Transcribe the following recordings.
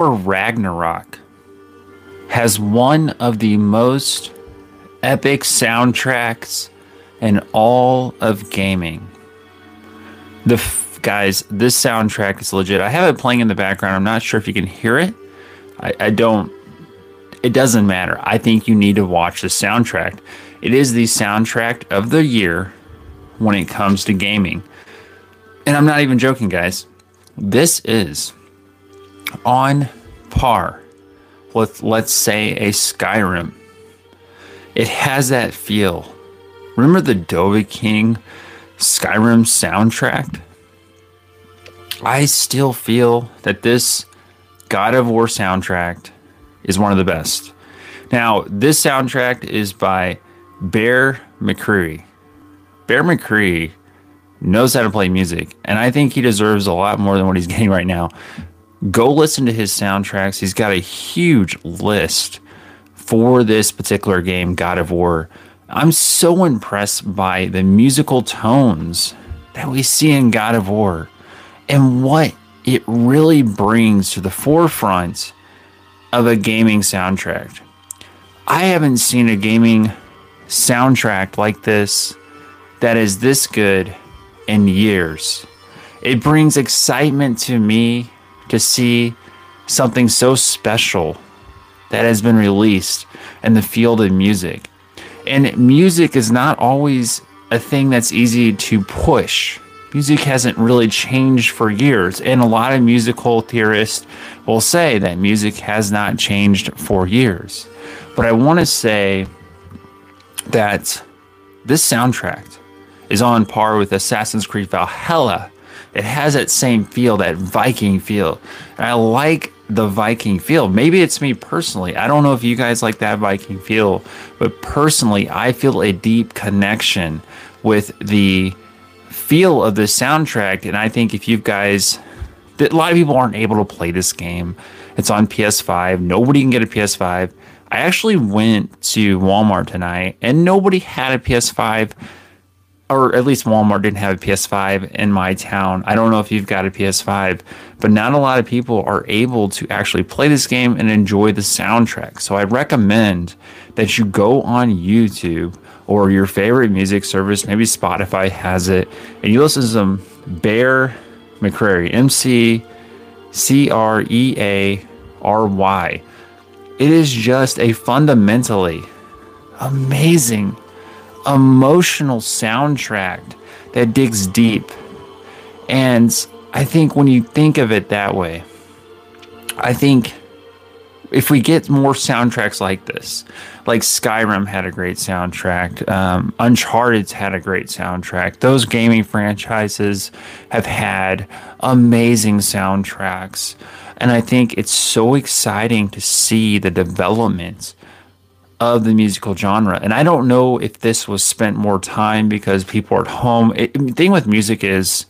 Ragnarok has one of the most epic soundtracks in all of gaming. The f- guys, this soundtrack is legit. I have it playing in the background. I'm not sure if you can hear it. I, I don't. It doesn't matter. I think you need to watch the soundtrack. It is the soundtrack of the year when it comes to gaming. And I'm not even joking, guys. This is on par with, let's say, a Skyrim. It has that feel. Remember the Dovahkiin Skyrim soundtrack? I still feel that this God of War soundtrack is one of the best. Now, this soundtrack is by Bear McCreary. Bear McCreary knows how to play music, and I think he deserves a lot more than what he's getting right now. Go listen to his soundtracks. He's got a huge list for this particular game, God of War. I'm so impressed by the musical tones that we see in God of War and what it really brings to the forefront of a gaming soundtrack. I haven't seen a gaming soundtrack like this that is this good in years. It brings excitement to me to see something so special that has been released in the field of music. And music is not always a thing that's easy to push. Music hasn't really changed for years, and a lot of musical theorists will say that music has not changed for years. But I want to say that this soundtrack is on par with Assassin's Creed Valhalla. It has that same feel, that Viking feel. And I like the Viking feel. Maybe it's me personally. I don't know if you guys like that Viking feel, but personally, I feel a deep connection with the feel of the soundtrack. And I think if you guys, a lot of people aren't able to play this game. It's on PS5. Nobody can get a PS5. I actually went to Walmart tonight and nobody had a PS5 or at least Walmart didn't have a PS5 in my town. I don't know if you've got a PS5, but not a lot of people are able to actually play this game and enjoy the soundtrack. So I recommend that you go on YouTube or your favorite music service, maybe Spotify has it, and you listen to some Bear McCreary, M C C R E A R Y. It is just a fundamentally amazing emotional soundtrack that digs deep. And I think when you think of it that way, I think if we get more soundtracks like this, like Skyrim had a great soundtrack, um, Uncharted's had a great soundtrack. Those gaming franchises have had amazing soundtracks. And I think it's so exciting to see the development of the musical genre. And I don't know if this was spent more time because people are at home. It, the thing with music is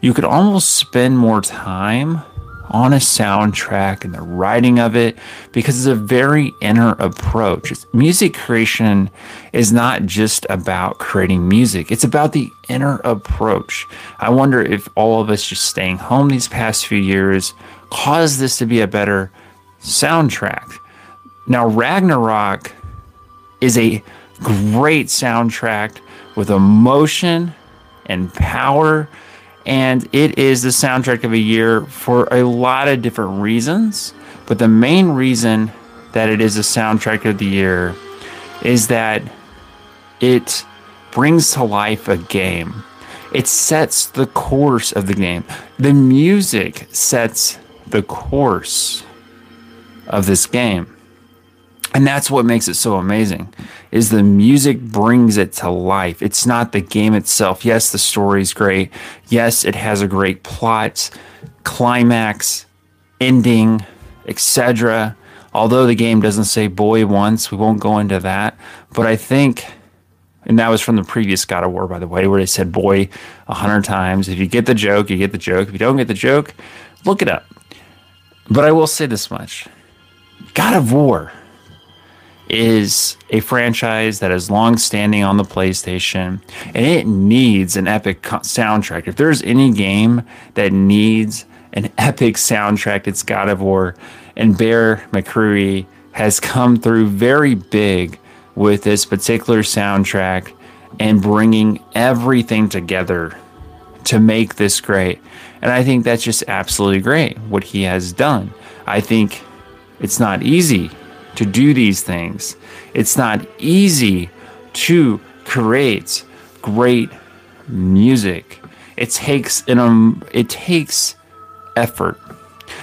you could almost spend more time on a soundtrack and the writing of it because it's a very inner approach. It's, music creation is not just about creating music, it's about the inner approach. I wonder if all of us just staying home these past few years caused this to be a better soundtrack. Now, Ragnarok is a great soundtrack with emotion and power. And it is the soundtrack of a year for a lot of different reasons. But the main reason that it is a soundtrack of the year is that it brings to life a game. It sets the course of the game. The music sets the course of this game and that's what makes it so amazing is the music brings it to life. It's not the game itself. Yes the story's great. Yes it has a great plot climax ending etc although the game doesn't say boy once we won't go into that. But i think and that was from the previous god of war by the way where they said boy a hundred times. If you get the joke you get the joke. If you don't get the joke look it up. But i will say this much. God of war is a franchise that is long standing on the PlayStation and it needs an epic soundtrack. If there's any game that needs an epic soundtrack, it's God of War. And Bear McCreary has come through very big with this particular soundtrack and bringing everything together to make this great. And I think that's just absolutely great what he has done. I think it's not easy to do these things. It's not easy to create great music. It takes an um, it takes effort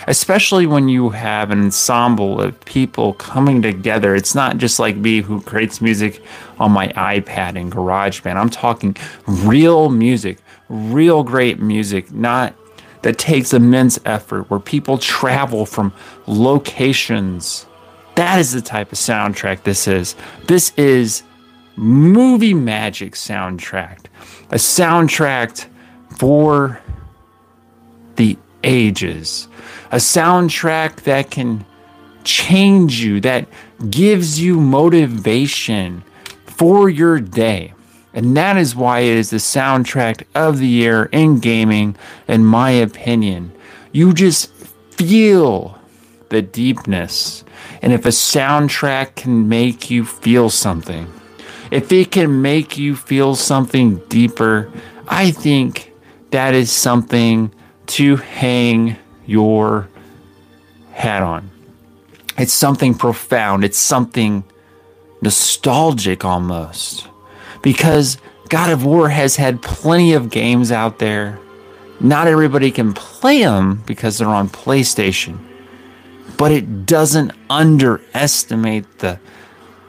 especially when you have an ensemble of people coming together. It's not just like me who creates music on my iPad and GarageBand. I'm talking real music, real great music, not that takes immense effort, where people travel from locations. That is the type of soundtrack this is. This is movie magic soundtrack, a soundtrack for the ages a soundtrack that can change you, that gives you motivation for your day. And that is why it is the soundtrack of the year in gaming, in my opinion. You just feel the deepness. And if a soundtrack can make you feel something, if it can make you feel something deeper, I think that is something to hang your hat on. It's something profound, it's something nostalgic almost. Because God of War has had plenty of games out there. Not everybody can play them because they're on PlayStation. But it doesn't underestimate the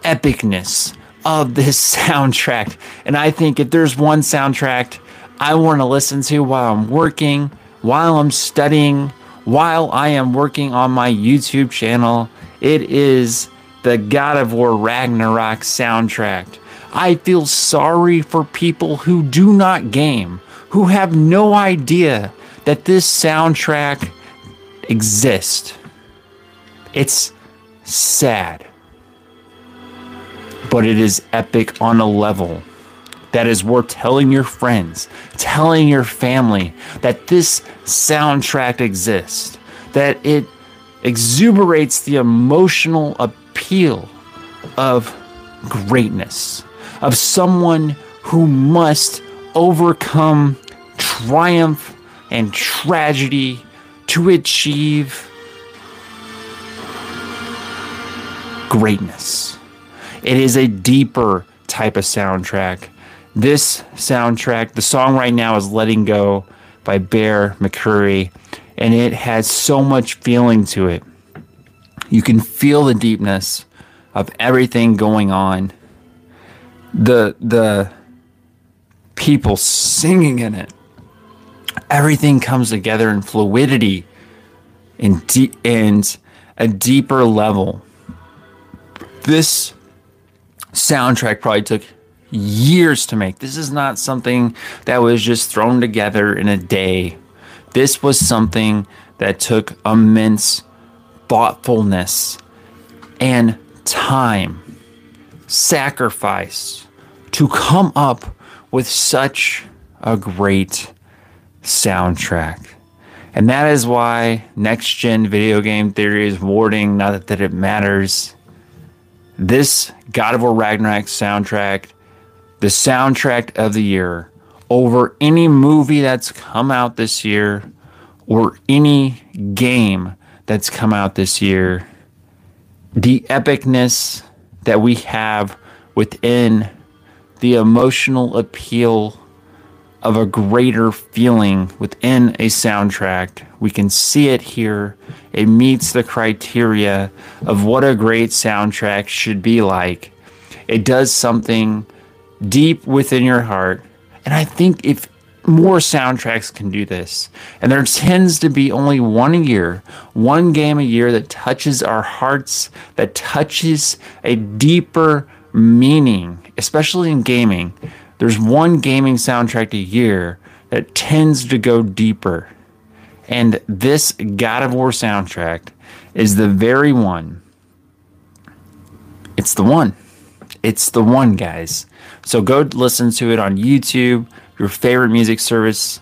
epicness of this soundtrack. And I think if there's one soundtrack I want to listen to while I'm working, while I'm studying, while I am working on my YouTube channel. It is the God of War Ragnarok soundtrack. I feel sorry for people who do not game, who have no idea that this soundtrack exists. It's sad, but it is epic on a level that is worth telling your friends, telling your family that this soundtrack exists, that it exuberates the emotional appeal of greatness, of someone who must overcome triumph and tragedy to achieve greatness. It is a deeper type of soundtrack this soundtrack, the song right now is Letting Go by Bear McCreary, and it has so much feeling to it. You can feel the deepness of everything going on. The the people singing in it. Everything comes together in fluidity and de- and a deeper level. This soundtrack probably took years to make. This is not something that was just thrown together in a day. This was something that took immense thoughtfulness and time, sacrifice to come up with such a great soundtrack. And that is why next gen video game theory is warning, not that, it matters. This God of War Ragnarok soundtrack the soundtrack of the year over any movie that's come out this year or any game that's come out this year. The epicness that we have within the emotional appeal of a greater feeling within a soundtrack. We can see it here. It meets the criteria of what a great soundtrack should be like. It does something deep within your heart. And I think if more soundtracks can do this, and there tends to be only one a year, one game a year that touches our hearts, that touches a deeper meaning, especially in gaming. There's one gaming soundtrack a year that tends to go deeper. And this God of War soundtrack is the very one. It's the one. It's the one, guys. So go listen to it on YouTube, your favorite music service.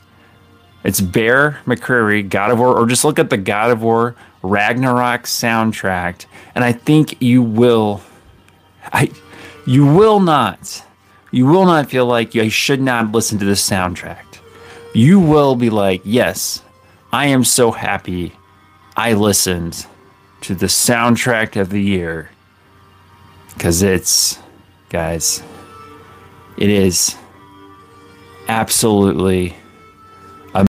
It's Bear McCreary, God of War, or just look at the God of War Ragnarok soundtrack, and I think you will. I, you will not. You will not feel like you should not listen to this soundtrack. You will be like, yes, I am so happy I listened to the soundtrack of the year because it's, guys, it is absolutely